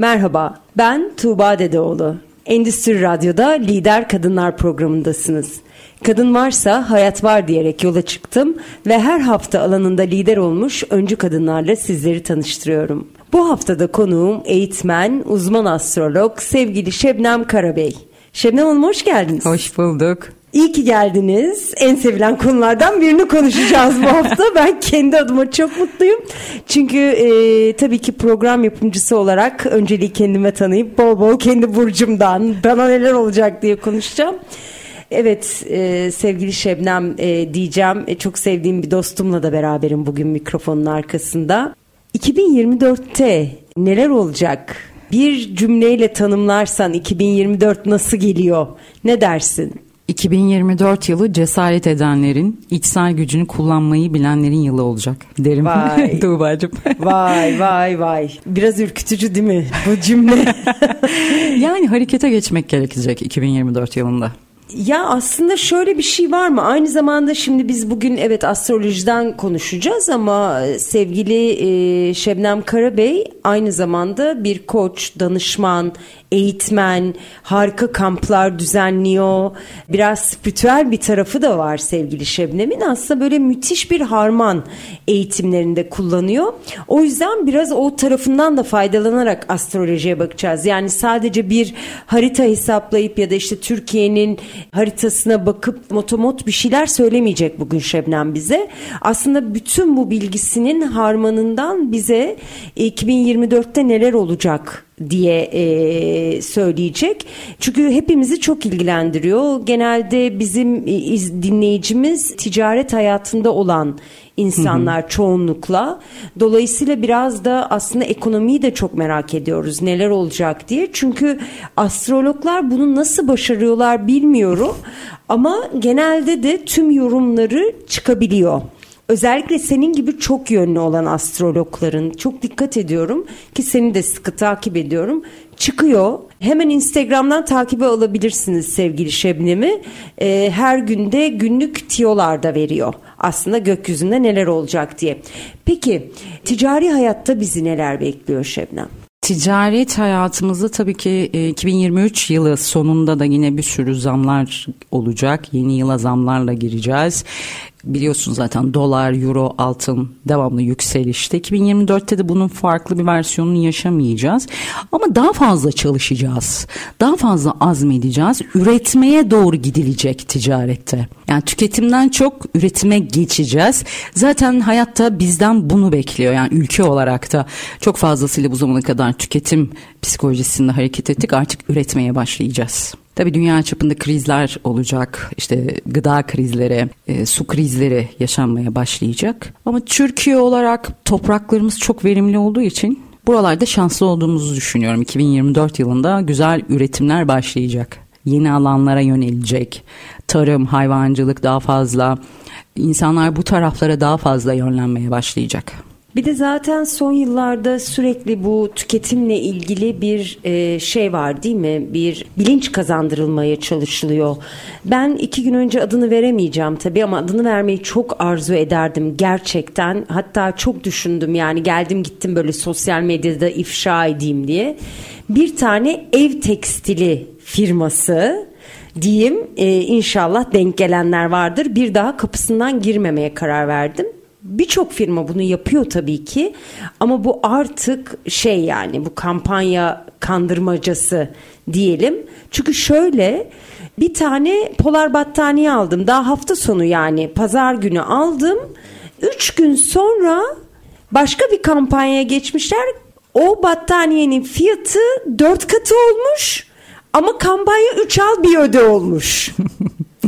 Merhaba, ben Tuğba Dedeoğlu. Endüstri Radyo'da Lider Kadınlar programındasınız. Kadın varsa hayat var diyerek yola çıktım ve her hafta alanında lider olmuş öncü kadınlarla sizleri tanıştırıyorum. Bu haftada konuğum eğitmen, uzman astrolog sevgili Şebnem Karabey. Şebnem Hanım hoş geldiniz. Hoş bulduk. İyi ki geldiniz. En sevilen konulardan birini konuşacağız bu hafta. Ben kendi adıma çok mutluyum. Çünkü e, tabii ki program yapımcısı olarak önceliği kendime tanıyıp bol bol kendi burcumdan bana neler olacak diye konuşacağım. Evet e, sevgili Şebnem e, diyeceğim. E, çok sevdiğim bir dostumla da beraberim bugün mikrofonun arkasında. 2024'te neler olacak? Bir cümleyle tanımlarsan 2024 nasıl geliyor? Ne dersin? 2024 yılı cesaret edenlerin, içsel gücünü kullanmayı bilenlerin yılı olacak derim. Vay. Tuğba'cığım. Vay vay vay. Biraz ürkütücü değil mi bu cümle? yani harekete geçmek gerekecek 2024 yılında. Ya aslında şöyle bir şey var mı? Aynı zamanda şimdi biz bugün evet astrolojiden konuşacağız ama sevgili e, Şebnem Karabey aynı zamanda bir koç, danışman, eğitmen, harika kamplar düzenliyor. Biraz spiritüel bir tarafı da var sevgili Şebnem'in. Aslında böyle müthiş bir harman eğitimlerinde kullanıyor. O yüzden biraz o tarafından da faydalanarak astrolojiye bakacağız. Yani sadece bir harita hesaplayıp ya da işte Türkiye'nin haritasına bakıp motomot bir şeyler söylemeyecek bugün Şebnem bize. Aslında bütün bu bilgisinin harmanından bize 2024'te neler olacak diye e, söyleyecek. Çünkü hepimizi çok ilgilendiriyor. Genelde bizim iz, dinleyicimiz ticaret hayatında olan insanlar hı hı. çoğunlukla. Dolayısıyla biraz da aslında ekonomiyi de çok merak ediyoruz. Neler olacak diye. Çünkü astrologlar bunu nasıl başarıyorlar bilmiyorum. Ama genelde de tüm yorumları çıkabiliyor özellikle senin gibi çok yönlü olan astrologların çok dikkat ediyorum ki seni de sıkı takip ediyorum. Çıkıyor. Hemen Instagram'dan takibe alabilirsiniz sevgili Şebnem'i. Ee, her günde günlük tiyolar da veriyor. Aslında gökyüzünde neler olacak diye. Peki ticari hayatta bizi neler bekliyor Şebnem? Ticaret hayatımızda tabii ki 2023 yılı sonunda da yine bir sürü zamlar olacak. Yeni yıla zamlarla gireceğiz biliyorsun zaten dolar, euro, altın devamlı yükselişte. 2024'te de bunun farklı bir versiyonunu yaşamayacağız. Ama daha fazla çalışacağız. Daha fazla azmedeceğiz. Üretmeye doğru gidilecek ticarette. Yani tüketimden çok üretime geçeceğiz. Zaten hayatta bizden bunu bekliyor. Yani ülke olarak da çok fazlasıyla bu zamana kadar tüketim psikolojisinde hareket ettik. Artık üretmeye başlayacağız. Tabii dünya çapında krizler olacak. İşte gıda krizleri, e, su krizleri yaşanmaya başlayacak. Ama Türkiye olarak topraklarımız çok verimli olduğu için buralarda şanslı olduğumuzu düşünüyorum. 2024 yılında güzel üretimler başlayacak. Yeni alanlara yönelecek. Tarım, hayvancılık daha fazla. İnsanlar bu taraflara daha fazla yönlenmeye başlayacak. Bir de zaten son yıllarda sürekli bu tüketimle ilgili bir e, şey var değil mi? Bir bilinç kazandırılmaya çalışılıyor. Ben iki gün önce adını veremeyeceğim tabii ama adını vermeyi çok arzu ederdim gerçekten. Hatta çok düşündüm yani geldim gittim böyle sosyal medyada ifşa edeyim diye. Bir tane ev tekstili firması diyeyim e, inşallah denk gelenler vardır. Bir daha kapısından girmemeye karar verdim birçok firma bunu yapıyor tabii ki ama bu artık şey yani bu kampanya kandırmacası diyelim. Çünkü şöyle bir tane polar battaniye aldım daha hafta sonu yani pazar günü aldım. Üç gün sonra başka bir kampanyaya geçmişler. O battaniyenin fiyatı dört katı olmuş ama kampanya üç al bir öde olmuş.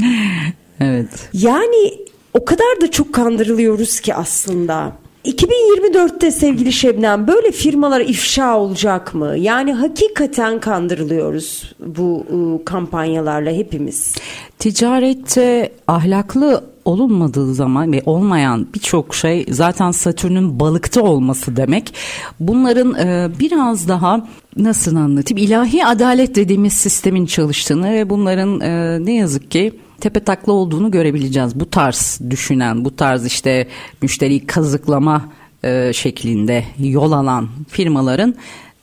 evet. Yani o kadar da çok kandırılıyoruz ki aslında. 2024'te sevgili Şebnem böyle firmalar ifşa olacak mı? Yani hakikaten kandırılıyoruz bu ıı, kampanyalarla hepimiz. Ticarette ahlaklı olunmadığı zaman ve olmayan birçok şey zaten Satürn'ün balıkta olması demek. Bunların e, biraz daha nasıl anlatayım ilahi adalet dediğimiz sistemin çalıştığını ve bunların e, ne yazık ki tepe takla olduğunu görebileceğiz. Bu tarz düşünen, bu tarz işte müşteriyi kazıklama e, şeklinde yol alan firmaların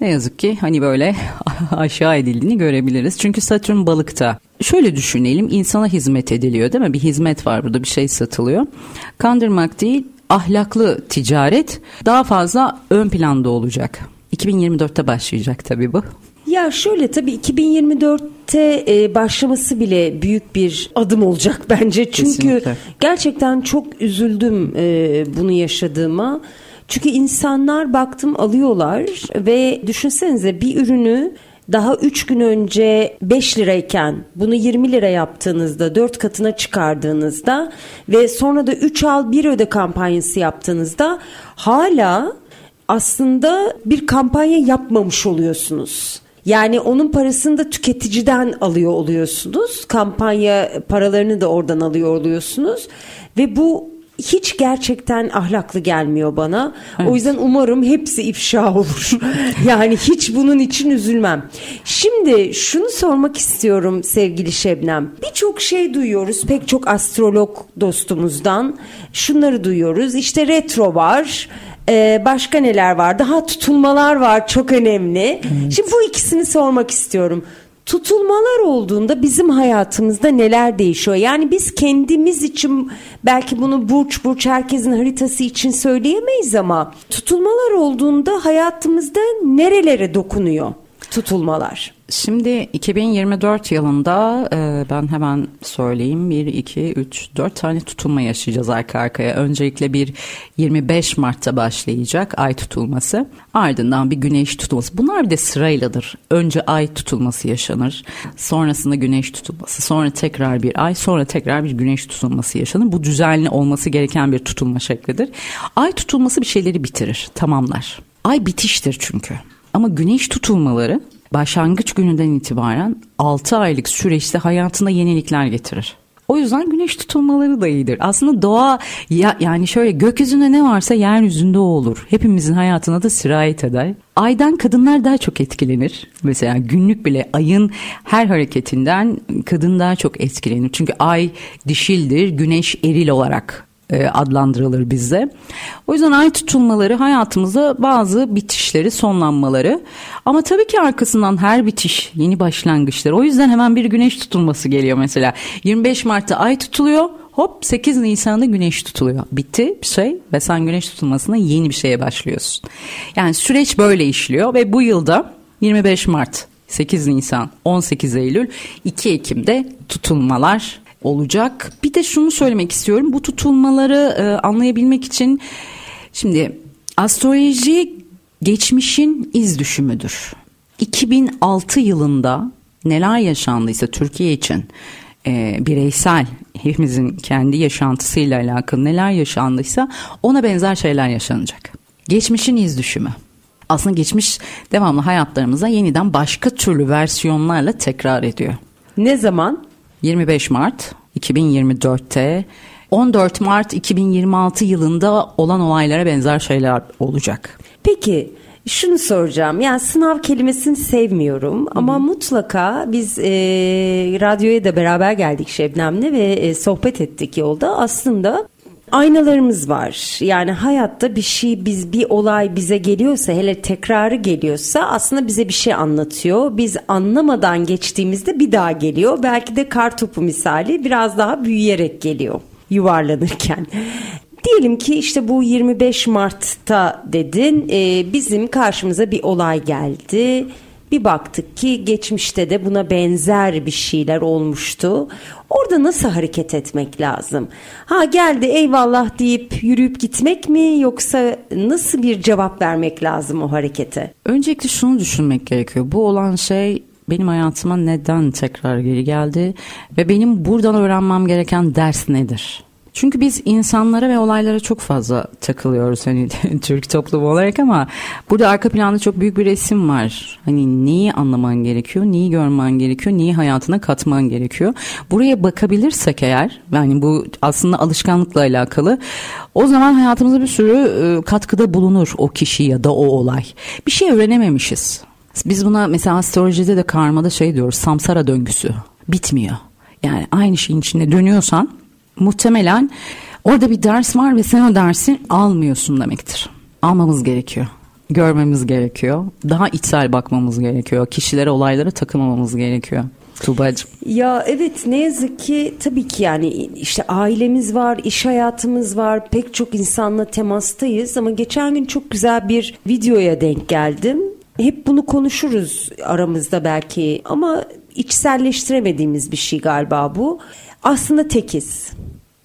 ne yazık ki hani böyle aşağı edildiğini görebiliriz. Çünkü Satürn balıkta. Şöyle düşünelim insana hizmet ediliyor değil mi? Bir hizmet var burada bir şey satılıyor. Kandırmak değil ahlaklı ticaret daha fazla ön planda olacak. 2024'te başlayacak tabii bu. Ya şöyle tabii 2024'te e, başlaması bile büyük bir adım olacak bence. Çünkü Kesinlikle. gerçekten çok üzüldüm e, bunu yaşadığıma. Çünkü insanlar baktım alıyorlar ve düşünsenize bir ürünü daha 3 gün önce 5 lirayken bunu 20 lira yaptığınızda 4 katına çıkardığınızda ve sonra da 3 al 1 öde kampanyası yaptığınızda hala aslında bir kampanya yapmamış oluyorsunuz. Yani onun parasını da tüketiciden alıyor oluyorsunuz. Kampanya paralarını da oradan alıyor oluyorsunuz. Ve bu hiç gerçekten ahlaklı gelmiyor bana. O yüzden umarım hepsi ifşa olur. yani hiç bunun için üzülmem. Şimdi şunu sormak istiyorum sevgili Şebnem. Birçok şey duyuyoruz pek çok astrolog dostumuzdan. Şunları duyuyoruz. İşte retro var. Ee, başka neler var? Daha tutulmalar var çok önemli. Şimdi bu ikisini sormak istiyorum. Tutulmalar olduğunda bizim hayatımızda neler değişiyor? Yani biz kendimiz için belki bunu burç burç herkesin haritası için söyleyemeyiz ama tutulmalar olduğunda hayatımızda nerelere dokunuyor tutulmalar? Şimdi 2024 yılında e, ben hemen söyleyeyim 1, 2, 3, 4 tane tutulma yaşayacağız arka arkaya. Öncelikle bir 25 Mart'ta başlayacak ay tutulması ardından bir güneş tutulması. Bunlar bir de sırayladır. Önce ay tutulması yaşanır sonrasında güneş tutulması sonra tekrar bir ay sonra tekrar bir güneş tutulması yaşanır. Bu düzenli olması gereken bir tutulma şeklidir. Ay tutulması bir şeyleri bitirir tamamlar. Ay bitiştir çünkü. Ama güneş tutulmaları başlangıç gününden itibaren 6 aylık süreçte hayatına yenilikler getirir. O yüzden güneş tutulmaları da iyidir. Aslında doğa ya, yani şöyle gökyüzünde ne varsa yeryüzünde o olur. Hepimizin hayatına da sirayet eder. Aydan kadınlar daha çok etkilenir. Mesela günlük bile ayın her hareketinden kadın daha çok etkilenir. Çünkü ay dişildir, güneş eril olarak adlandırılır bizde. O yüzden ay tutulmaları hayatımızda bazı bitişleri, sonlanmaları. Ama tabii ki arkasından her bitiş yeni başlangıçlar. O yüzden hemen bir güneş tutulması geliyor mesela. 25 Mart'ta ay tutuluyor. Hop 8 Nisan'da güneş tutuluyor. Bitti bir şey ve sen güneş tutulmasına yeni bir şeye başlıyorsun. Yani süreç böyle işliyor ve bu yılda 25 Mart 8 Nisan, 18 Eylül, 2 Ekim'de tutulmalar olacak. Bir de şunu söylemek istiyorum. Bu tutulmaları e, anlayabilmek için şimdi astroloji geçmişin iz düşümüdür. 2006 yılında neler yaşandıysa Türkiye için e, bireysel hepimizin kendi yaşantısıyla alakalı neler yaşandıysa ona benzer şeyler yaşanacak. Geçmişin iz düşümü. Aslında geçmiş devamlı hayatlarımıza yeniden başka türlü versiyonlarla tekrar ediyor. Ne zaman? 25 Mart 2024'te 14 Mart 2026 yılında olan olaylara benzer şeyler olacak. Peki şunu soracağım. Yani sınav kelimesini sevmiyorum ama mutlaka biz e, radyoya da beraber geldik Şebnem'le ve e, sohbet ettik yolda. Aslında aynalarımız var. Yani hayatta bir şey biz bir olay bize geliyorsa hele tekrarı geliyorsa aslında bize bir şey anlatıyor. Biz anlamadan geçtiğimizde bir daha geliyor. Belki de kar topu misali biraz daha büyüyerek geliyor yuvarlanırken. Diyelim ki işte bu 25 Mart'ta dedin e, bizim karşımıza bir olay geldi. Bir baktık ki geçmişte de buna benzer bir şeyler olmuştu. Orada nasıl hareket etmek lazım? Ha geldi eyvallah deyip yürüyüp gitmek mi yoksa nasıl bir cevap vermek lazım o harekete? Öncelikle şunu düşünmek gerekiyor. Bu olan şey benim hayatıma neden tekrar geri geldi ve benim buradan öğrenmem gereken ders nedir? Çünkü biz insanlara ve olaylara çok fazla takılıyoruz hani Türk toplumu olarak ama burada arka planda çok büyük bir resim var. Hani neyi anlaman gerekiyor, neyi görmen gerekiyor, neyi hayatına katman gerekiyor. Buraya bakabilirsek eğer yani bu aslında alışkanlıkla alakalı o zaman hayatımıza bir sürü e, katkıda bulunur o kişi ya da o olay. Bir şey öğrenememişiz. Biz buna mesela astrolojide de karmada şey diyoruz samsara döngüsü bitmiyor. Yani aynı şeyin içinde dönüyorsan muhtemelen orada bir ders var ve sen o dersi almıyorsun demektir. Almamız gerekiyor. Görmemiz gerekiyor. Daha içsel bakmamız gerekiyor. Kişilere, olaylara takılmamamız gerekiyor. Tuğba'cığım. Ya evet ne yazık ki tabii ki yani işte ailemiz var, iş hayatımız var, pek çok insanla temastayız ama geçen gün çok güzel bir videoya denk geldim. Hep bunu konuşuruz aramızda belki ama içselleştiremediğimiz bir şey galiba bu. Aslında tekiz.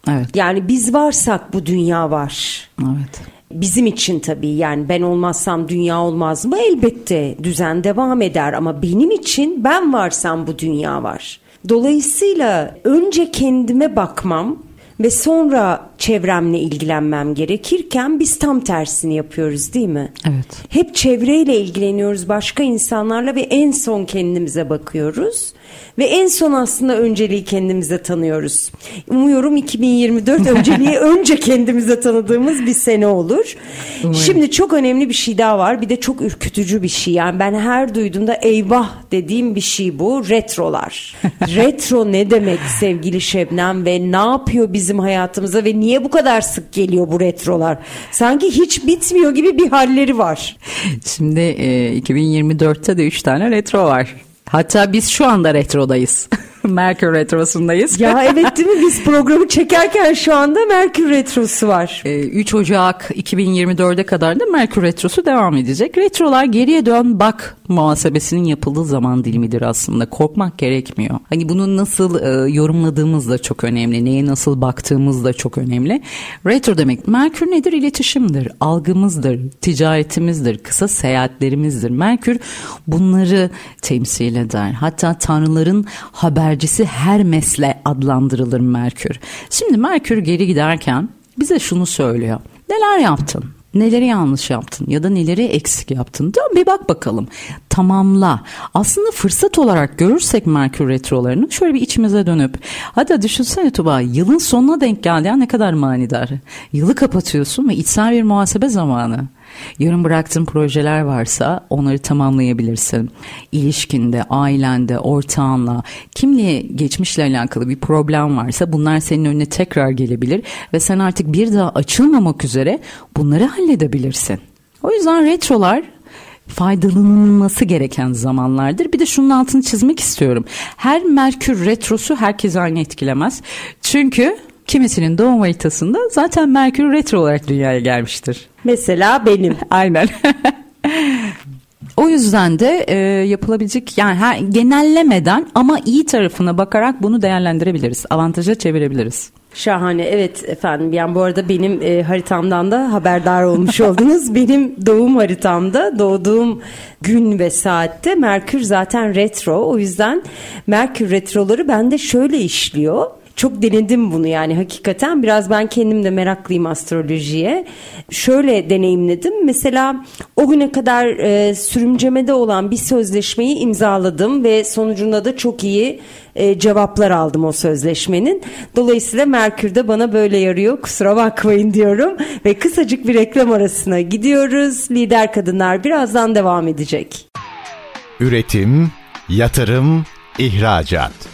Evet. Yani biz varsak bu dünya var. Evet. Bizim için tabii yani ben olmazsam dünya olmaz mı? Elbette düzen devam eder ama benim için ben varsam bu dünya var. Dolayısıyla önce kendime bakmam ve sonra çevremle ilgilenmem gerekirken biz tam tersini yapıyoruz değil mi? Evet. Hep çevreyle ilgileniyoruz başka insanlarla ve en son kendimize bakıyoruz. Ve en son aslında önceliği kendimize tanıyoruz. Umuyorum 2024 önceliği önce kendimize tanıdığımız bir sene olur. Umarım. Şimdi çok önemli bir şey daha var. Bir de çok ürkütücü bir şey. Yani ben her duyduğumda eyvah dediğim bir şey bu. Retrolar. Retro ne demek sevgili Şebnem ve ne yapıyor bizim hayatımıza ve niye bu kadar sık geliyor bu retrolar? Sanki hiç bitmiyor gibi bir halleri var. Şimdi e, 2024'te de 3 tane retro var. Hatta biz şu anda retrodayız. Merkür Retrosu'ndayız. Ya evet değil mi? Biz programı çekerken şu anda Merkür Retrosu var. 3 ee, Ocak 2024'e kadar da Merkür Retrosu devam edecek. Retrolar geriye dön bak muhasebesinin yapıldığı zaman dilimidir aslında. Korkmak gerekmiyor. Hani bunu nasıl e, yorumladığımız da çok önemli. Neye nasıl baktığımız da çok önemli. Retro demek Merkür nedir? İletişimdir, algımızdır, ticaretimizdir, kısa seyahatlerimizdir. Merkür bunları temsil eder. Hatta tanrıların haber habercisi Hermes'le adlandırılır Merkür. Şimdi Merkür geri giderken bize şunu söylüyor. Neler yaptın? Neleri yanlış yaptın ya da neleri eksik yaptın? Dön bir bak bakalım. Tamamla. Aslında fırsat olarak görürsek Merkür retrolarını şöyle bir içimize dönüp hadi düşünsene Tuba yılın sonuna denk geldi ya ne kadar manidar. Yılı kapatıyorsun ve içsel bir muhasebe zamanı. Yarın bıraktığın projeler varsa onları tamamlayabilirsin. İlişkinde, ailende, ortağınla, kimle geçmişle alakalı bir problem varsa bunlar senin önüne tekrar gelebilir ve sen artık bir daha açılmamak üzere bunları halledebilirsin. O yüzden retrolar faydalanılması gereken zamanlardır. Bir de şunun altını çizmek istiyorum. Her Merkür retrosu herkes aynı etkilemez. Çünkü kimisinin doğum haritasında zaten Merkür retro olarak dünyaya gelmiştir. Mesela benim. Aynen. O yüzden de e, yapılabilecek yani her, genellemeden ama iyi tarafına bakarak bunu değerlendirebiliriz. Avantaja çevirebiliriz. Şahane evet efendim yani bu arada benim e, haritamdan da haberdar olmuş oldunuz. benim doğum haritamda doğduğum gün ve saatte Merkür zaten retro o yüzden Merkür retroları bende şöyle işliyor çok denedim bunu yani hakikaten biraz ben kendim de meraklıyım astrolojiye. Şöyle deneyimledim. Mesela o güne kadar e, sürümcemede olan bir sözleşmeyi imzaladım ve sonucunda da çok iyi e, cevaplar aldım o sözleşmenin. Dolayısıyla Merkür de bana böyle yarıyor. Kusura bakmayın diyorum ve kısacık bir reklam arasına gidiyoruz. Lider Kadınlar birazdan devam edecek. Üretim, yatırım, ihracat.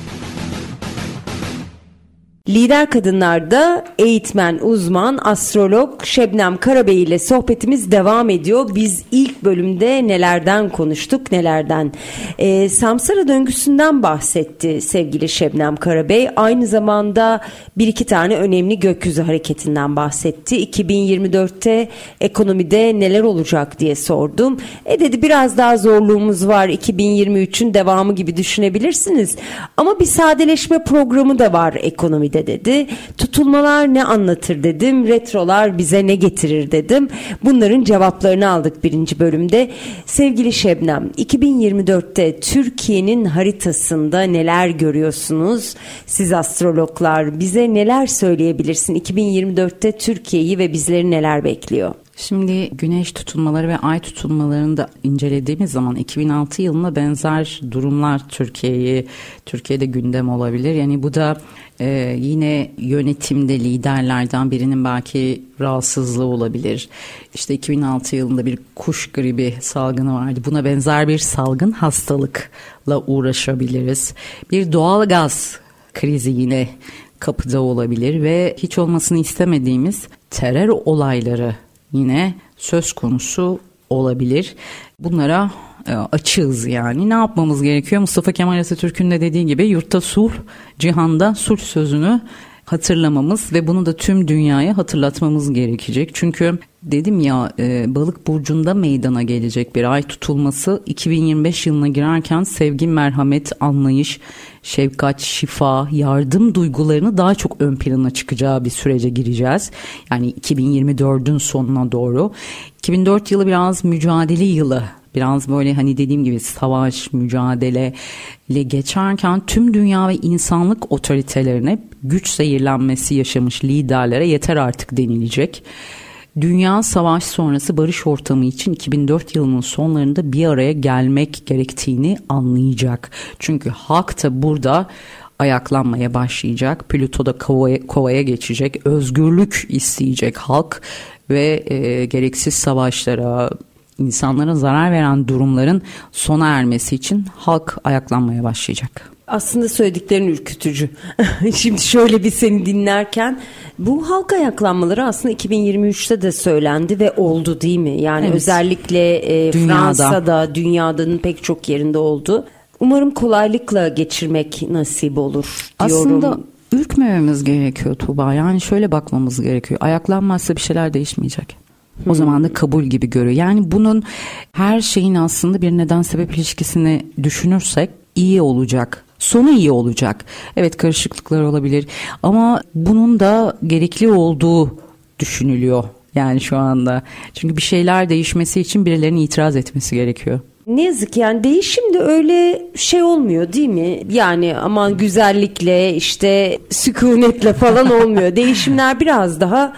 Lider Kadınlar'da eğitmen, uzman, astrolog Şebnem Karabey ile sohbetimiz devam ediyor. Biz ilk bölümde nelerden konuştuk, nelerden. E, Samsara döngüsünden bahsetti sevgili Şebnem Karabey. Aynı zamanda bir iki tane önemli gökyüzü hareketinden bahsetti. 2024'te ekonomide neler olacak diye sordum. E dedi biraz daha zorluğumuz var 2023'ün devamı gibi düşünebilirsiniz. Ama bir sadeleşme programı da var ekonomide bölümde dedi. Tutulmalar ne anlatır dedim. Retrolar bize ne getirir dedim. Bunların cevaplarını aldık birinci bölümde. Sevgili Şebnem 2024'te Türkiye'nin haritasında neler görüyorsunuz? Siz astrologlar bize neler söyleyebilirsin? 2024'te Türkiye'yi ve bizleri neler bekliyor? Şimdi güneş tutulmaları ve ay tutulmalarını da incelediğimiz zaman 2006 yılına benzer durumlar Türkiye'yi Türkiye'de gündem olabilir. Yani bu da e, yine yönetimde liderlerden birinin belki rahatsızlığı olabilir. İşte 2006 yılında bir kuş gribi salgını vardı. Buna benzer bir salgın hastalıkla uğraşabiliriz. Bir doğal gaz krizi yine kapıda olabilir ve hiç olmasını istemediğimiz terör olayları yine söz konusu olabilir. Bunlara e, açığız yani. Ne yapmamız gerekiyor? Mustafa Kemal Atatürk'ün de dediği gibi yurtta sulh, cihanda sulh sözünü hatırlamamız ve bunu da tüm dünyaya hatırlatmamız gerekecek. Çünkü dedim ya e, balık burcunda meydana gelecek bir ay tutulması 2025 yılına girerken sevgi, merhamet, anlayış, şefkat, şifa, yardım duygularını daha çok ön plana çıkacağı bir sürece gireceğiz. Yani 2024'ün sonuna doğru. 2004 yılı biraz mücadele yılı biraz böyle hani dediğim gibi savaş, mücadele ile geçerken tüm dünya ve insanlık otoritelerine güç zehirlenmesi yaşamış liderlere yeter artık denilecek. Dünya savaş sonrası barış ortamı için 2004 yılının sonlarında bir araya gelmek gerektiğini anlayacak. Çünkü halk da burada ayaklanmaya başlayacak. Plüto da kovaya, kovaya geçecek. Özgürlük isteyecek halk ve e, gereksiz savaşlara, insanlara zarar veren durumların sona ermesi için halk ayaklanmaya başlayacak. Aslında söylediklerin ürkütücü. Şimdi şöyle bir seni dinlerken bu halk ayaklanmaları aslında 2023'te de söylendi ve oldu değil mi? Yani evet. özellikle e, dünyada. Fransa'da, dünyanın pek çok yerinde oldu. Umarım kolaylıkla geçirmek nasip olur diyorum. Aslında ürkmememiz gerekiyor Tuğba. Yani şöyle bakmamız gerekiyor. Ayaklanmazsa bir şeyler değişmeyecek. O zaman da kabul gibi görüyor. Yani bunun her şeyin aslında bir neden sebep ilişkisini düşünürsek iyi olacak. Sonu iyi olacak. Evet karışıklıklar olabilir ama bunun da gerekli olduğu düşünülüyor yani şu anda. Çünkü bir şeyler değişmesi için birilerinin itiraz etmesi gerekiyor. Ne yazık yani değişim de öyle şey olmuyor değil mi? Yani aman güzellikle işte sükunetle falan olmuyor. Değişimler biraz daha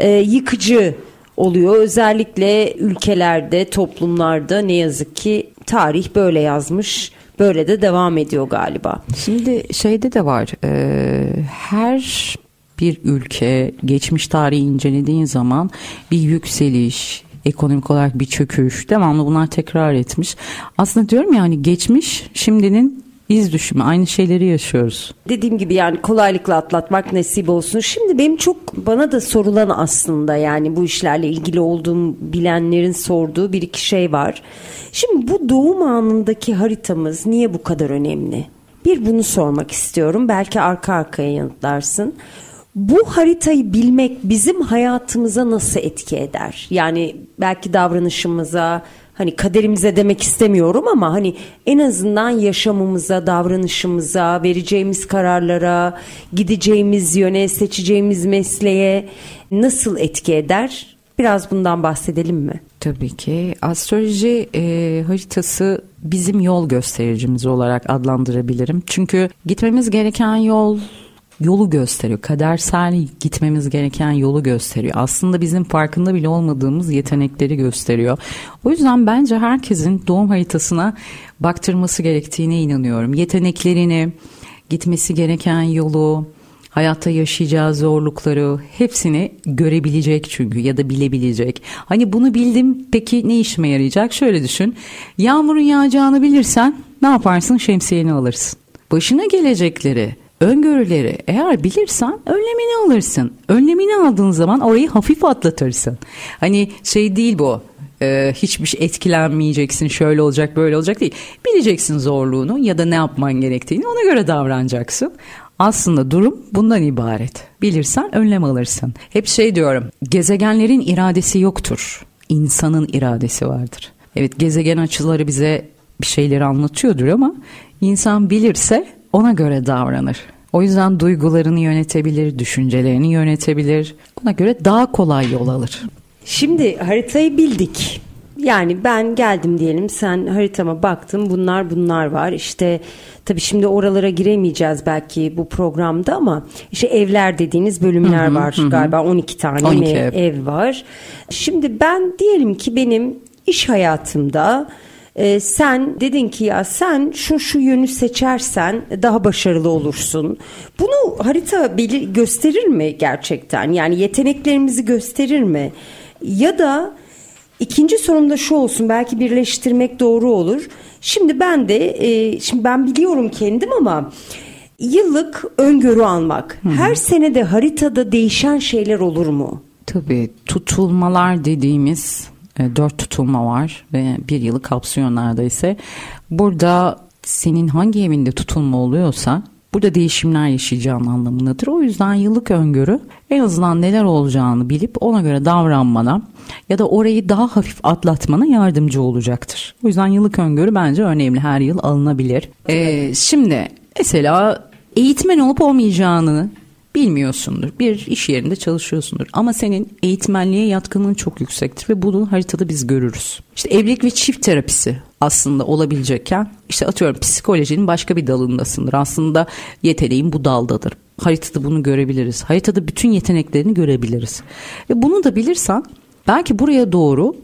e, yıkıcı oluyor. Özellikle ülkelerde, toplumlarda ne yazık ki tarih böyle yazmış. Böyle de devam ediyor galiba. Şimdi şeyde de var. E, her bir ülke geçmiş tarihi incelediğin zaman bir yükseliş, ekonomik olarak bir çöküş devamlı bunlar tekrar etmiş. Aslında diyorum yani geçmiş şimdinin iz düşümü aynı şeyleri yaşıyoruz. Dediğim gibi yani kolaylıkla atlatmak nasip olsun. Şimdi benim çok bana da sorulan aslında yani bu işlerle ilgili olduğum bilenlerin sorduğu bir iki şey var. Şimdi bu doğum anındaki haritamız niye bu kadar önemli? Bir bunu sormak istiyorum. Belki arka arkaya yanıtlarsın. Bu haritayı bilmek bizim hayatımıza nasıl etki eder? Yani belki davranışımıza, hani kaderimize demek istemiyorum ama hani en azından yaşamımıza, davranışımıza, vereceğimiz kararlara, gideceğimiz yöne, seçeceğimiz mesleğe nasıl etki eder? Biraz bundan bahsedelim mi? Tabii ki. Astroloji e, haritası bizim yol göstericimiz olarak adlandırabilirim. Çünkü gitmemiz gereken yol yolu gösteriyor. Kadersel gitmemiz gereken yolu gösteriyor. Aslında bizim farkında bile olmadığımız yetenekleri gösteriyor. O yüzden bence herkesin doğum haritasına baktırması gerektiğine inanıyorum. Yeteneklerini, gitmesi gereken yolu, hayatta yaşayacağı zorlukları hepsini görebilecek çünkü ya da bilebilecek. Hani bunu bildim peki ne işime yarayacak? Şöyle düşün. Yağmurun yağacağını bilirsen ne yaparsın? Şemsiyeni alırsın. Başına gelecekleri öngörüleri eğer bilirsen önlemini alırsın. Önlemini aldığın zaman orayı hafif atlatırsın. Hani şey değil bu e, hiçbir şey etkilenmeyeceksin şöyle olacak böyle olacak değil. Bileceksin zorluğunu ya da ne yapman gerektiğini ona göre davranacaksın. Aslında durum bundan ibaret. Bilirsen önlem alırsın. Hep şey diyorum gezegenlerin iradesi yoktur. İnsanın iradesi vardır. Evet gezegen açıları bize bir şeyleri anlatıyordur ama insan bilirse ona göre davranır. O yüzden duygularını yönetebilir, düşüncelerini yönetebilir. Ona göre daha kolay yol alır. Şimdi haritayı bildik. Yani ben geldim diyelim sen haritama baktın bunlar bunlar var işte tabii şimdi oralara giremeyeceğiz belki bu programda ama işte evler dediğiniz bölümler hı hı, var hı. galiba 12 tane 12 mi ev. ev var. Şimdi ben diyelim ki benim iş hayatımda e, sen dedin ki ya sen şu şu yönü seçersen daha başarılı olursun. Bunu harita belir, gösterir mi gerçekten? Yani yeteneklerimizi gösterir mi? Ya da ikinci sorum da şu olsun belki birleştirmek doğru olur. Şimdi ben de e, şimdi ben biliyorum kendim ama yıllık öngörü almak. Hı-hı. Her sene de haritada değişen şeyler olur mu? Tabii tutulmalar dediğimiz dört tutulma var ve bir yılı kapsıyor neredeyse. Burada senin hangi evinde tutulma oluyorsa burada değişimler yaşayacağın anlamındadır. O yüzden yıllık öngörü en azından neler olacağını bilip ona göre davranmana ya da orayı daha hafif atlatmana yardımcı olacaktır. O yüzden yıllık öngörü bence önemli. Her yıl alınabilir. Ee, şimdi mesela eğitmen olup olmayacağını bilmiyorsundur. Bir iş yerinde çalışıyorsundur ama senin eğitmenliğe yatkınlığın çok yüksektir ve bunu haritada biz görürüz. İşte evlilik ve çift terapisi aslında olabilecekken işte atıyorum psikolojinin başka bir dalındasındır. Aslında yeteneğin bu daldadır. Haritada bunu görebiliriz. Haritada bütün yeteneklerini görebiliriz. Ve bunu da bilirsen belki buraya doğru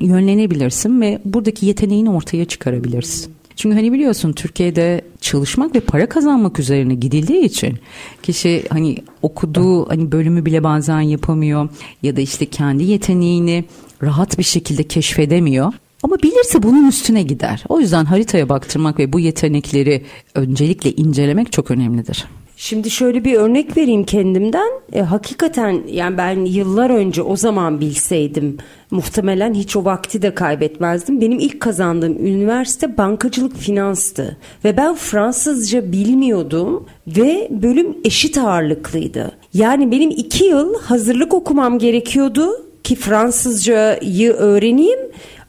yönlenebilirsin ve buradaki yeteneğini ortaya çıkarabilirsin. Çünkü hani biliyorsun Türkiye'de çalışmak ve para kazanmak üzerine gidildiği için kişi hani okuduğu hani bölümü bile bazen yapamıyor ya da işte kendi yeteneğini rahat bir şekilde keşfedemiyor. Ama bilirse bunun üstüne gider. O yüzden haritaya baktırmak ve bu yetenekleri öncelikle incelemek çok önemlidir. Şimdi şöyle bir örnek vereyim kendimden. E, hakikaten yani ben yıllar önce o zaman bilseydim muhtemelen hiç o vakti de kaybetmezdim. Benim ilk kazandığım üniversite bankacılık finanstı ve ben Fransızca bilmiyordum ve bölüm eşit ağırlıklıydı. Yani benim iki yıl hazırlık okumam gerekiyordu ki Fransızcayı öğreneyim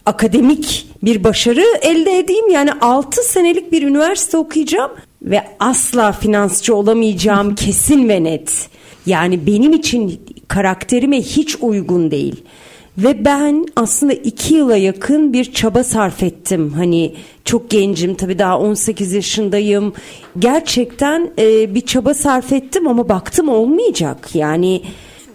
akademik bir başarı elde edeyim. Yani 6 senelik bir üniversite okuyacağım ve asla finansçı olamayacağım kesin ve net. Yani benim için karakterime hiç uygun değil. Ve ben aslında iki yıla yakın bir çaba sarf ettim. Hani çok gencim tabii daha 18 yaşındayım. Gerçekten e, bir çaba sarf ettim ama baktım olmayacak. Yani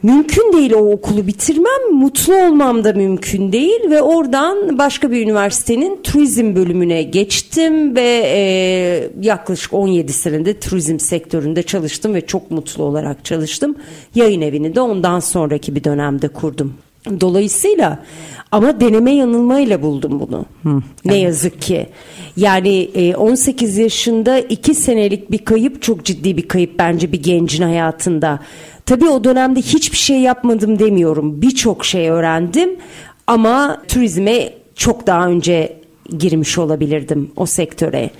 mümkün değil o okulu bitirmem, mutlu olmam da mümkün değil ve oradan başka bir üniversitenin turizm bölümüne geçtim ve e, yaklaşık 17 senede turizm sektöründe çalıştım ve çok mutlu olarak çalıştım. Yayın evini de ondan sonraki bir dönemde kurdum. Dolayısıyla ama deneme yanılmayla buldum bunu. Hı, ne yazık ki. Yani 18 e, yaşında 2 senelik bir kayıp çok ciddi bir kayıp bence bir gencin hayatında. Tabii o dönemde hiçbir şey yapmadım demiyorum. Birçok şey öğrendim ama turizme çok daha önce girmiş olabilirdim o sektöre.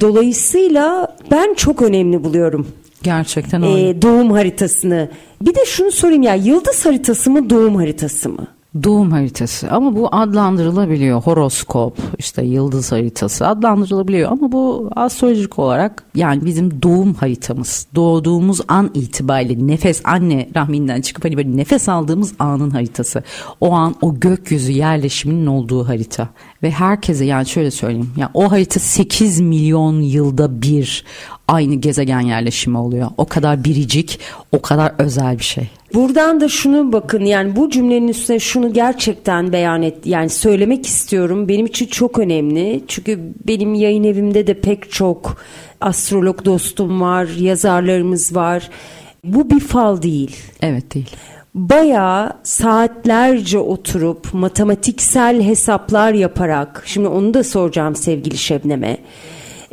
Dolayısıyla ben çok önemli buluyorum. Gerçekten öyle. Ee, doğum haritasını. Bir de şunu sorayım ya yıldız haritası mı doğum haritası mı? Doğum haritası ama bu adlandırılabiliyor. Horoskop, işte yıldız haritası adlandırılabiliyor ama bu astrolojik olarak yani bizim doğum haritamız. Doğduğumuz an itibariyle nefes anne rahminden çıkıp hani böyle nefes aldığımız anın haritası. O an o gökyüzü yerleşiminin olduğu harita. Ve herkese yani şöyle söyleyeyim. Yani o harita 8 milyon yılda bir aynı gezegen yerleşimi oluyor. O kadar biricik, o kadar özel bir şey. Buradan da şunu bakın yani bu cümlenin üstüne şunu gerçekten beyan et yani söylemek istiyorum. Benim için çok önemli. Çünkü benim yayın evimde de pek çok astrolog dostum var, yazarlarımız var. Bu bir fal değil. Evet değil. Bayağı saatlerce oturup matematiksel hesaplar yaparak şimdi onu da soracağım sevgili Şebnem'e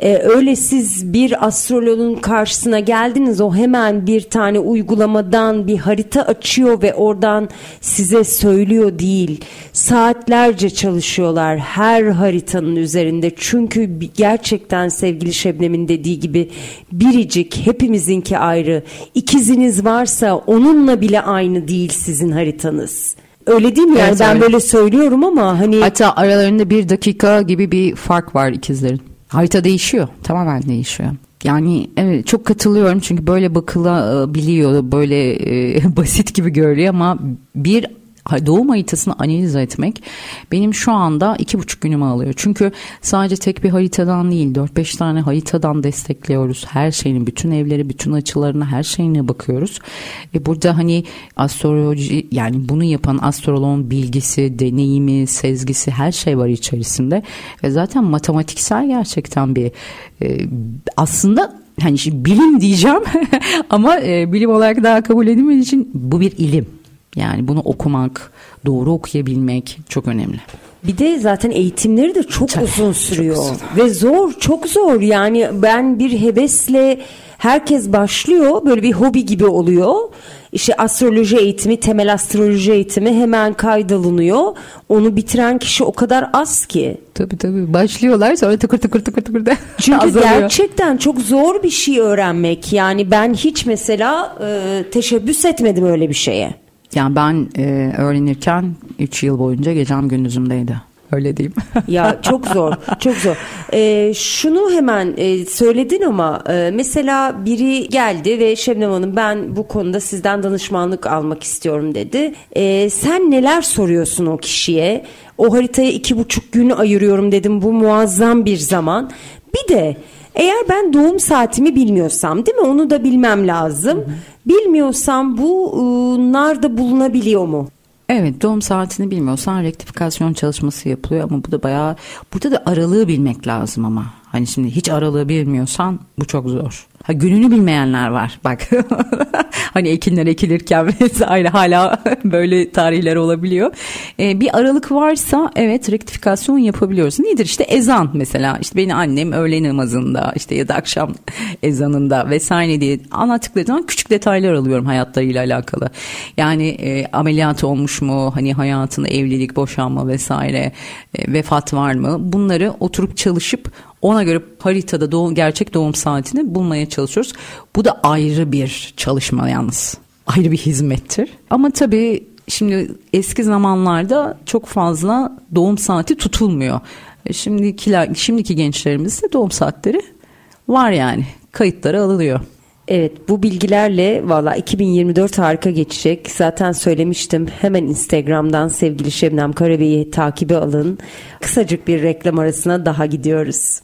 e, öyle siz bir astrologun karşısına geldiniz o hemen bir tane uygulamadan bir harita açıyor ve oradan size söylüyor değil. Saatlerce çalışıyorlar her haritanın üzerinde. Çünkü gerçekten sevgili Şebnem'in dediği gibi biricik hepimizinki ayrı. İkiziniz varsa onunla bile aynı değil sizin haritanız. Öyle değil mi? Yani evet, ben öyle. böyle söylüyorum ama hani hatta aralarında bir dakika gibi bir fark var ikizlerin. Harita değişiyor. Tamamen değişiyor. Yani evet çok katılıyorum çünkü böyle bakılabiliyor böyle e, basit gibi görülüyor ama bir doğum haritasını analiz etmek benim şu anda iki buçuk günümü alıyor. Çünkü sadece tek bir haritadan değil 4-5 tane haritadan destekliyoruz. Her şeyini, bütün evleri, bütün açılarına, her şeyine bakıyoruz. E burada hani astroloji yani bunu yapan astroloğun bilgisi, deneyimi, sezgisi her şey var içerisinde. Ve zaten matematiksel gerçekten bir e, aslında hani şimdi bilim diyeceğim ama e, bilim olarak daha kabul edilmediği için bu bir ilim. Yani bunu okumak, doğru okuyabilmek çok önemli. Bir de zaten eğitimleri de çok Tabii, uzun sürüyor çok ve zor, çok zor. Yani ben bir hevesle herkes başlıyor, böyle bir hobi gibi oluyor. İşte astroloji eğitimi, temel astroloji eğitimi hemen kaydalınıyor. Onu bitiren kişi o kadar az ki. Tabii tabii başlıyorlar sonra tıkır tıkır tıkır tıkır da Çünkü azalıyor. gerçekten çok zor bir şey öğrenmek. Yani ben hiç mesela e, teşebbüs etmedim öyle bir şeye. Yani ben e, öğrenirken 3 yıl boyunca gecem gündüzümdeydi. Öyle diyeyim. ya çok zor, çok zor. Ee, şunu hemen e, söyledin ama e, mesela biri geldi ve Şebnem Hanım ben bu konuda sizden danışmanlık almak istiyorum dedi. E, sen neler soruyorsun o kişiye? O haritaya iki buçuk günü ayırıyorum dedim. Bu muazzam bir zaman. Bir de eğer ben doğum saatimi bilmiyorsam değil mi onu da bilmem lazım. Hı hı. Bilmiyorsam bunlar da bulunabiliyor mu? Evet doğum saatini bilmiyorsan rektifikasyon çalışması yapılıyor ama bu da bayağı burada da aralığı bilmek lazım ama. Hani şimdi hiç aralığı bilmiyorsan bu çok zor. Ha, gününü bilmeyenler var bak. hani ekinler ekilirken vesaire hala böyle tarihler olabiliyor. Ee, bir aralık varsa evet rektifikasyon yapabiliyoruz. Nedir işte ezan mesela işte beni annem öğle namazında işte ya da akşam ezanında vesaire diye anlattıkları zaman küçük detaylar alıyorum hayatlarıyla alakalı. Yani e, ameliyat olmuş mu hani hayatında evlilik boşanma vesaire e, vefat var mı bunları oturup çalışıp ona göre haritada doğum, gerçek doğum saatini bulmaya çalışıyoruz. Bu da ayrı bir çalışma yalnız. Ayrı bir hizmettir. Ama tabii şimdi eski zamanlarda çok fazla doğum saati tutulmuyor. E, şimdikiler, şimdiki gençlerimizde doğum saatleri var yani. Kayıtları alınıyor. Evet bu bilgilerle valla 2024 harika geçecek. Zaten söylemiştim hemen Instagram'dan sevgili Şebnem Karabey'i takibe alın. Kısacık bir reklam arasına daha gidiyoruz.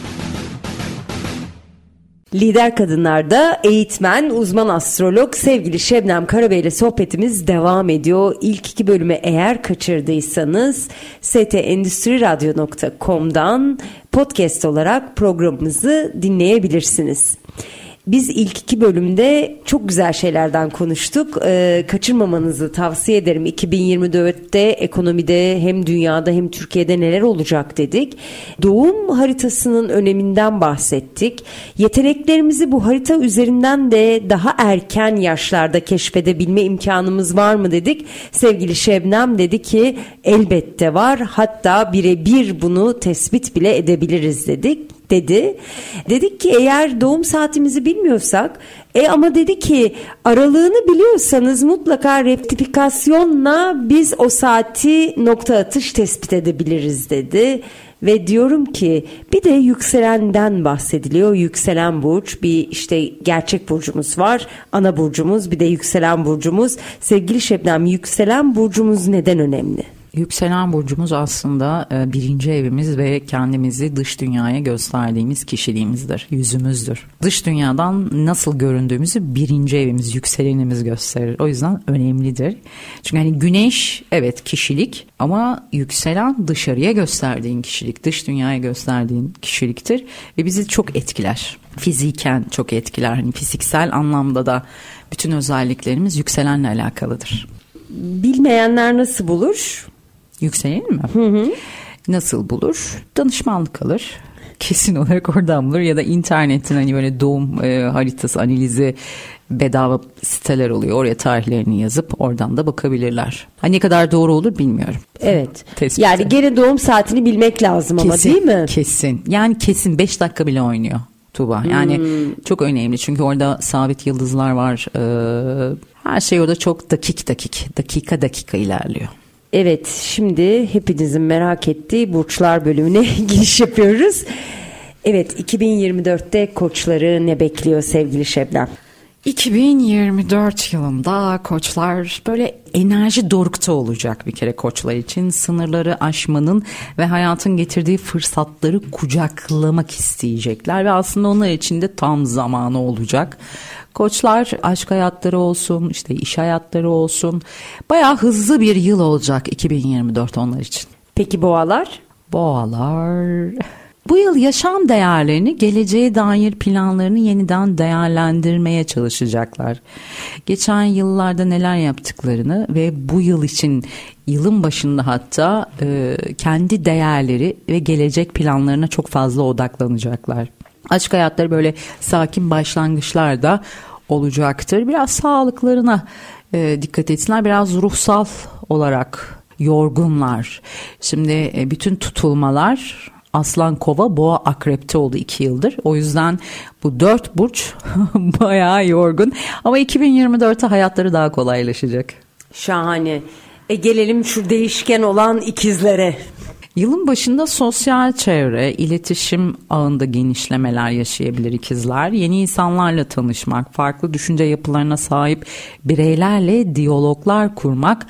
Lider Kadınlar'da eğitmen, uzman astrolog sevgili Şebnem Karabey ile sohbetimiz devam ediyor. İlk iki bölümü eğer kaçırdıysanız stendüstriradyo.com'dan podcast olarak programımızı dinleyebilirsiniz. Biz ilk iki bölümde çok güzel şeylerden konuştuk. Ee, kaçırmamanızı tavsiye ederim. 2024'te ekonomide hem dünyada hem Türkiye'de neler olacak dedik. Doğum haritasının öneminden bahsettik. Yeteneklerimizi bu harita üzerinden de daha erken yaşlarda keşfedebilme imkanımız var mı dedik. Sevgili Şebnem dedi ki elbette var. Hatta birebir bunu tespit bile edebiliriz dedik dedi. Dedik ki eğer doğum saatimizi bilmiyorsak e ama dedi ki aralığını biliyorsanız mutlaka reptifikasyonla biz o saati nokta atış tespit edebiliriz dedi. Ve diyorum ki bir de yükselenden bahsediliyor. Yükselen burç bir işte gerçek burcumuz var. Ana burcumuz bir de yükselen burcumuz. Sevgili Şebnem yükselen burcumuz neden önemli? Yükselen burcumuz aslında e, birinci evimiz ve kendimizi dış dünyaya gösterdiğimiz kişiliğimizdir, yüzümüzdür. Dış dünyadan nasıl göründüğümüzü birinci evimiz, yükselenimiz gösterir. O yüzden önemlidir. Çünkü hani güneş evet kişilik ama yükselen dışarıya gösterdiğin kişilik, dış dünyaya gösterdiğin kişiliktir ve bizi çok etkiler. Fiziken çok etkiler. Hani fiziksel anlamda da bütün özelliklerimiz yükselenle alakalıdır bilmeyenler nasıl bulur? Yükselen mi? Hı hı. Nasıl bulur? Danışmanlık alır. Kesin olarak oradan bulur ya da internetin hani böyle doğum e, haritası analizi bedava siteler oluyor. Oraya tarihlerini yazıp oradan da bakabilirler. Ha, ne kadar doğru olur bilmiyorum. Evet. Tespiti. Yani gene doğum saatini bilmek lazım ama Kesin, değil mi? Kesin. Yani kesin 5 dakika bile oynuyor Tuba. Yani Hmm. çok önemli çünkü orada sabit yıldızlar var. Ee, her şey orada çok dakik dakik, dakika dakika ilerliyor. Evet şimdi hepinizin merak ettiği burçlar bölümüne giriş yapıyoruz. Evet 2024'te koçları ne bekliyor sevgili Şebnem? 2024 yılında koçlar böyle enerji dorukta olacak bir kere koçlar için. Sınırları aşmanın ve hayatın getirdiği fırsatları kucaklamak isteyecekler ve aslında onlar için de tam zamanı olacak. Koçlar aşk hayatları olsun, işte iş hayatları olsun. Bayağı hızlı bir yıl olacak 2024 onlar için. Peki boğalar? Boğalar. Bu yıl yaşam değerlerini, geleceğe dair planlarını yeniden değerlendirmeye çalışacaklar. Geçen yıllarda neler yaptıklarını ve bu yıl için yılın başında hatta e, kendi değerleri ve gelecek planlarına çok fazla odaklanacaklar. Aşk hayatları böyle sakin başlangıçlarda olacaktır. Biraz sağlıklarına e, dikkat etsinler. Biraz ruhsal olarak yorgunlar. Şimdi e, bütün tutulmalar Aslan Kova Boğa Akrep'te oldu iki yıldır. O yüzden bu dört burç bayağı yorgun. Ama 2024'te hayatları daha kolaylaşacak. Şahane. E gelelim şu değişken olan ikizlere. Yılın başında sosyal çevre, iletişim ağında genişlemeler yaşayabilir ikizler. Yeni insanlarla tanışmak, farklı düşünce yapılarına sahip bireylerle diyaloglar kurmak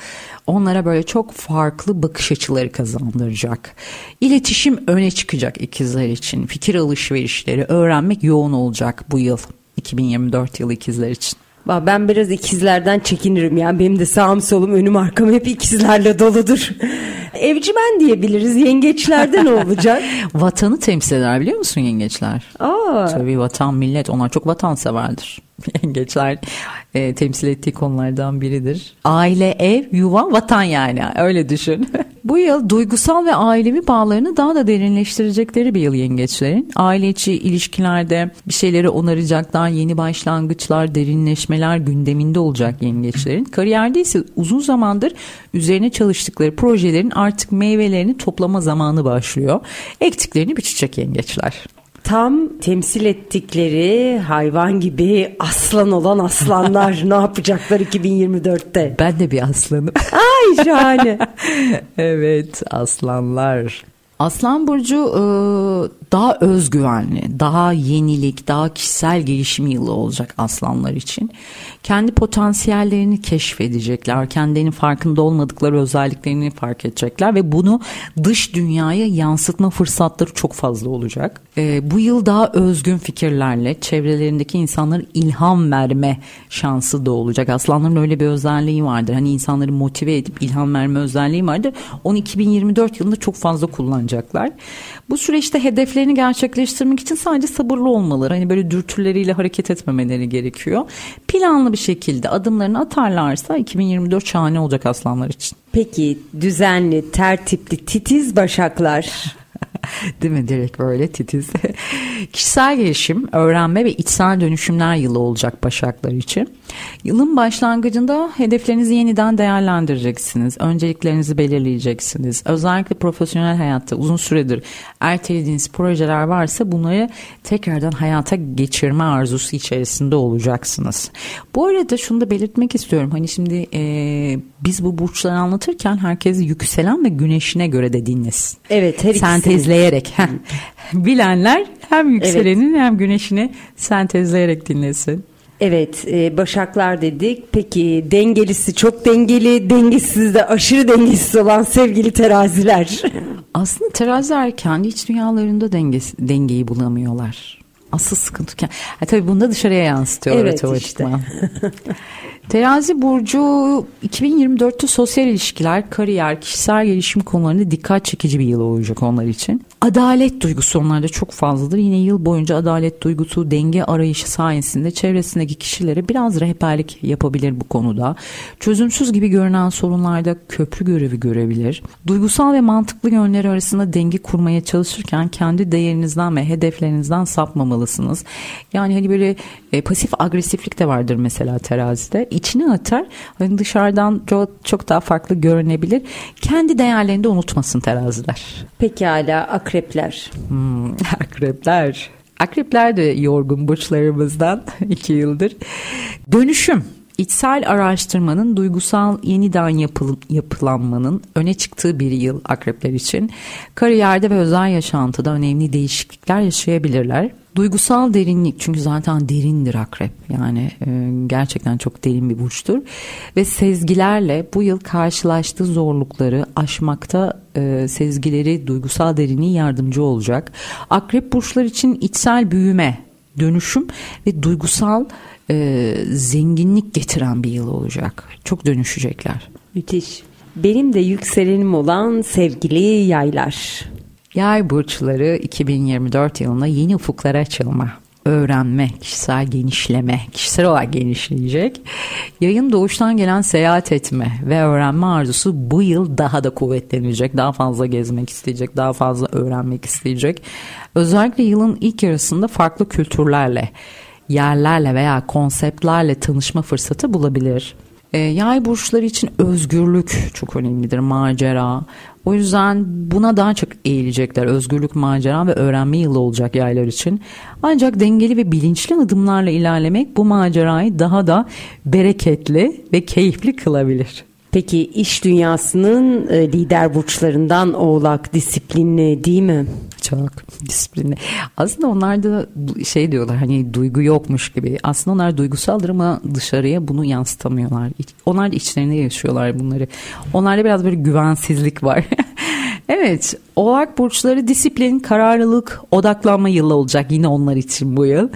onlara böyle çok farklı bakış açıları kazandıracak. İletişim öne çıkacak ikizler için. Fikir alışverişleri, öğrenmek yoğun olacak bu yıl. 2024 yılı ikizler için. Ben biraz ikizlerden çekinirim ya. Benim de sağım solum önüm arkam hep ikizlerle doludur. Evcimen diyebiliriz. Yengeçlerde ne olacak? Vatanı temsil eder biliyor musun yengeçler? Aa, Tabii vatan millet onlar çok vatanseverdir. Yengeçler e, temsil ettiği konulardan biridir. Aile, ev, yuva, vatan yani öyle düşün. Bu yıl duygusal ve ailevi bağlarını daha da derinleştirecekleri bir yıl yengeçlerin. Aile içi ilişkilerde bir şeyleri onaracaklar, yeni başlangıçlar, derinleşmeler gündeminde olacak yengeçlerin. Kariyerde ise uzun zamandır üzerine çalıştıkları projelerin artık meyvelerini toplama zamanı başlıyor. Ektiklerini biçecek yengeçler. Tam temsil ettikleri hayvan gibi aslan olan aslanlar ne yapacaklar 2024'te? Ben de bir aslanım. Ay şahane. evet aslanlar. Aslan burcu e, daha özgüvenli, daha yenilik, daha kişisel gelişim yılı olacak aslanlar için. Kendi potansiyellerini keşfedecekler, kendilerinin farkında olmadıkları özelliklerini fark edecekler ve bunu dış dünyaya yansıtma fırsatları çok fazla olacak. E, bu yıl daha özgün fikirlerle çevrelerindeki insanlara ilham verme şansı da olacak. Aslanların öyle bir özelliği vardır. Hani insanları motive edip ilham verme özelliği vardır. Onu 2024 yılında çok fazla kullanacaklar. Bu süreçte hedeflerini gerçekleştirmek için sadece sabırlı olmaları, hani böyle dürtüleriyle hareket etmemeleri gerekiyor. Planlı bir şekilde adımlarını atarlarsa 2024 şahane olacak aslanlar için. Peki düzenli, tertipli, titiz başaklar. Değil mi? Direkt böyle titiz. Kişisel gelişim, öğrenme ve içsel dönüşümler yılı olacak Başaklar için. Yılın başlangıcında hedeflerinizi yeniden değerlendireceksiniz. Önceliklerinizi belirleyeceksiniz. Özellikle profesyonel hayatta uzun süredir ertelediğiniz projeler varsa bunları tekrardan hayata geçirme arzusu içerisinde olacaksınız. Bu arada şunu da belirtmek istiyorum. Hani şimdi e, biz bu burçları anlatırken herkes yükselen ve güneşine göre de dinlesin. Evet her. Sentezleyerek. Bilenler hem yükselenin hem güneşini sentezleyerek dinlesin. Evet e, başaklar dedik. Peki dengelisi çok dengeli, dengesiz de aşırı dengesiz olan sevgili teraziler. Aslında teraziler kendi iç dünyalarında dengesi, dengeyi bulamıyorlar. Asıl sıkıntı. Ha, tabii bunu da dışarıya yansıtıyorlar Evet, otomatikman. Terazi burcu 2024'te sosyal ilişkiler, kariyer, kişisel gelişim konularında dikkat çekici bir yıl olacak onlar için. Adalet duygusu onlarda çok fazladır. Yine yıl boyunca adalet duygusu, denge arayışı sayesinde çevresindeki kişilere biraz rehberlik yapabilir bu konuda. Çözümsüz gibi görünen sorunlarda köprü görevi görebilir. Duygusal ve mantıklı yönleri arasında denge kurmaya çalışırken kendi değerinizden ve hedeflerinizden sapmamalısınız. Yani hani böyle e, pasif agresiflik de vardır mesela terazide. İçine atar. Hani dışarıdan çok, daha farklı görünebilir. Kendi değerlerini de unutmasın teraziler. Pekala akrepler. Hmm, akrepler. Akrepler de yorgun burçlarımızdan iki yıldır. Dönüşüm. İçsel araştırmanın duygusal yeniden yapıl, yapılanmanın öne çıktığı bir yıl akrepler için kariyerde ve özel yaşantıda önemli değişiklikler yaşayabilirler. Duygusal derinlik çünkü zaten derindir akrep yani e, gerçekten çok derin bir burçtur ve sezgilerle bu yıl karşılaştığı zorlukları aşmakta e, sezgileri duygusal derinliği yardımcı olacak. Akrep burçlar için içsel büyüme, dönüşüm ve duygusal e, zenginlik getiren bir yıl olacak. Çok dönüşecekler. Müthiş. Benim de yükselenim olan sevgili yaylar. Yay burçları 2024 yılında yeni ufuklara açılma, öğrenme, kişisel genişleme, kişisel olarak genişleyecek. Yayın doğuştan gelen seyahat etme ve öğrenme arzusu bu yıl daha da kuvvetlenecek. Daha fazla gezmek isteyecek, daha fazla öğrenmek isteyecek. Özellikle yılın ilk yarısında farklı kültürlerle, yerlerle veya konseptlerle tanışma fırsatı bulabilir. E, yay burçları için özgürlük çok önemlidir, macera. O yüzden buna daha çok eğilecekler. Özgürlük, macera ve öğrenme yılı olacak yaylar için. Ancak dengeli ve bilinçli adımlarla ilerlemek bu macerayı daha da bereketli ve keyifli kılabilir. Peki iş dünyasının e, lider burçlarından oğlak disiplinli değil mi? Çok disiplinli. Aslında onlar da şey diyorlar hani duygu yokmuş gibi. Aslında onlar duygusaldır ama dışarıya bunu yansıtamıyorlar. Onlar da içlerinde yaşıyorlar bunları. Onlarda biraz böyle güvensizlik var. Evet, Oğlak burçları disiplin, kararlılık, odaklanma yılı olacak yine onlar için bu yıl.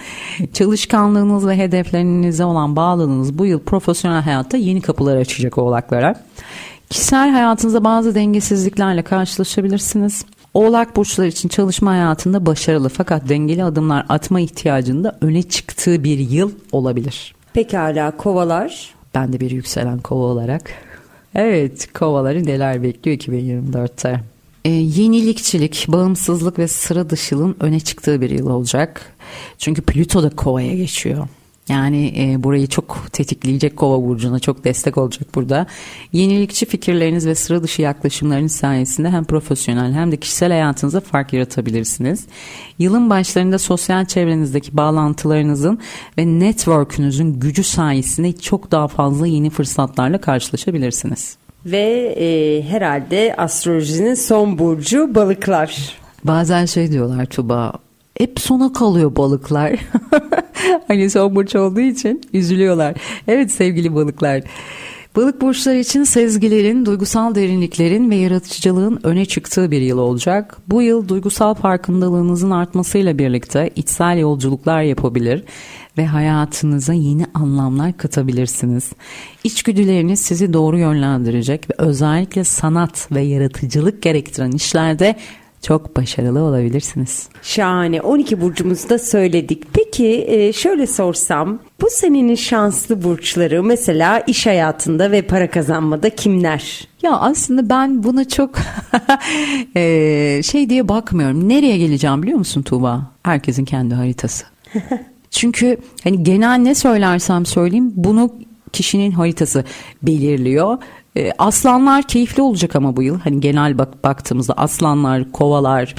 Çalışkanlığınız ve hedeflerinize olan bağlılığınız bu yıl profesyonel hayatta yeni kapılar açacak Oğlaklara. Kişisel hayatınızda bazı dengesizliklerle karşılaşabilirsiniz. Oğlak burçları için çalışma hayatında başarılı fakat dengeli adımlar atma ihtiyacında öne çıktığı bir yıl olabilir. Pekala kovalar. Ben de bir yükselen kova olarak. Evet kovaları neler bekliyor 2024'te? Ee, yenilikçilik, bağımsızlık ve sıra dışılığın öne çıktığı bir yıl olacak. Çünkü Plüto da kovaya geçiyor. Yani e, burayı çok tetikleyecek kova burcuna çok destek olacak burada. Yenilikçi fikirleriniz ve sıra dışı yaklaşımlarınız sayesinde hem profesyonel hem de kişisel hayatınızda fark yaratabilirsiniz. Yılın başlarında sosyal çevrenizdeki bağlantılarınızın ve network'ünüzün gücü sayesinde çok daha fazla yeni fırsatlarla karşılaşabilirsiniz. Ve e, herhalde astrolojinin son burcu balıklar. Bazen şey diyorlar Tuba hep sona kalıyor balıklar. hani son burç olduğu için üzülüyorlar. Evet sevgili balıklar. Balık burçları için sezgilerin, duygusal derinliklerin ve yaratıcılığın öne çıktığı bir yıl olacak. Bu yıl duygusal farkındalığınızın artmasıyla birlikte içsel yolculuklar yapabilir ve hayatınıza yeni anlamlar katabilirsiniz. İçgüdüleriniz sizi doğru yönlendirecek ve özellikle sanat ve yaratıcılık gerektiren işlerde çok başarılı olabilirsiniz. Şahane 12 burcumuzda söyledik. Peki e, şöyle sorsam bu senenin şanslı burçları mesela iş hayatında ve para kazanmada kimler? Ya aslında ben buna çok e, şey diye bakmıyorum. Nereye geleceğim biliyor musun Tuğba? Herkesin kendi haritası. Çünkü hani genel ne söylersem söyleyeyim bunu kişinin haritası belirliyor. E, aslanlar keyifli olacak ama bu yıl. Hani genel bak baktığımızda aslanlar, kovalar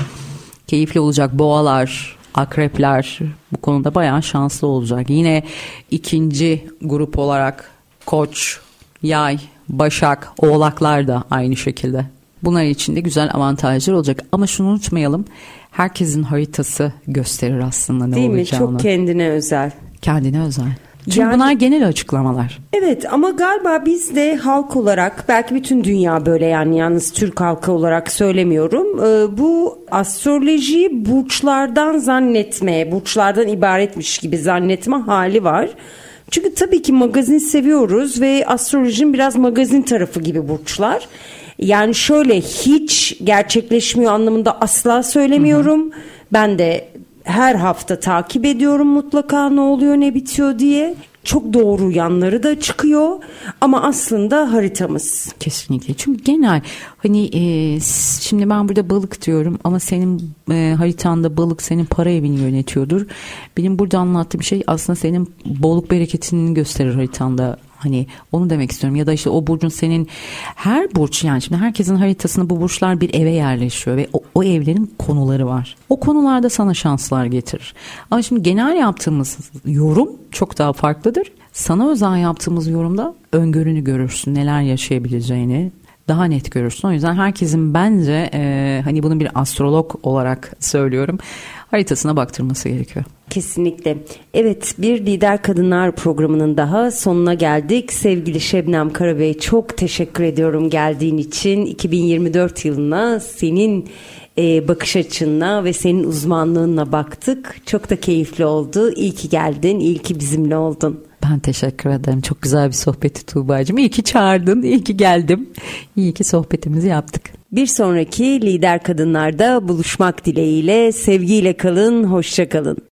keyifli olacak. Boğalar, akrepler bu konuda bayağı şanslı olacak. Yine ikinci grup olarak koç, yay, başak, oğlaklar da aynı şekilde. Bunlar için de güzel avantajlar olacak. Ama şunu unutmayalım. Herkesin haritası gösterir aslında ne Değil olacağını. Değil mi? Çok kendine özel. Kendine özel. Çünkü Yani- bunlar genel açıklamalar. Evet ama galiba biz de halk olarak belki bütün dünya böyle yani yalnız Türk halkı olarak söylemiyorum. Ee, bu astrolojiyi burçlardan zannetme, burçlardan ibaretmiş gibi zannetme hali var. Çünkü tabii ki magazin seviyoruz ve astrolojinin biraz magazin tarafı gibi burçlar. Yani şöyle hiç gerçekleşmiyor anlamında asla söylemiyorum. Hı hı. Ben de her hafta takip ediyorum mutlaka ne oluyor ne bitiyor diye çok doğru yanları da çıkıyor ama aslında haritamız. Kesinlikle çünkü genel hani e, şimdi ben burada balık diyorum ama senin e, haritanda balık senin para evini yönetiyordur. Benim burada anlattığım şey aslında senin bolluk bereketini gösterir haritanda Hani onu demek istiyorum ya da işte o burcun senin her burç yani şimdi herkesin haritasında bu burçlar bir eve yerleşiyor ve o, o evlerin konuları var. O konularda sana şanslar getirir. Ama şimdi genel yaptığımız yorum çok daha farklıdır. Sana özel yaptığımız yorumda öngörünü görürsün neler yaşayabileceğini daha net görürsün. O yüzden herkesin bence e, hani bunu bir astrolog olarak söylüyorum haritasına baktırması gerekiyor. Kesinlikle. Evet bir Lider Kadınlar programının daha sonuna geldik. Sevgili Şebnem Karabey çok teşekkür ediyorum geldiğin için. 2024 yılına senin e, bakış açınla ve senin uzmanlığınla baktık. Çok da keyifli oldu. İyi ki geldin, iyi ki bizimle oldun. Ben teşekkür ederim. Çok güzel bir sohbetti Tuğba'cığım. İyi ki çağırdın, iyi ki geldim. İyi ki sohbetimizi yaptık. Bir sonraki Lider Kadınlar'da buluşmak dileğiyle sevgiyle kalın, hoşça kalın.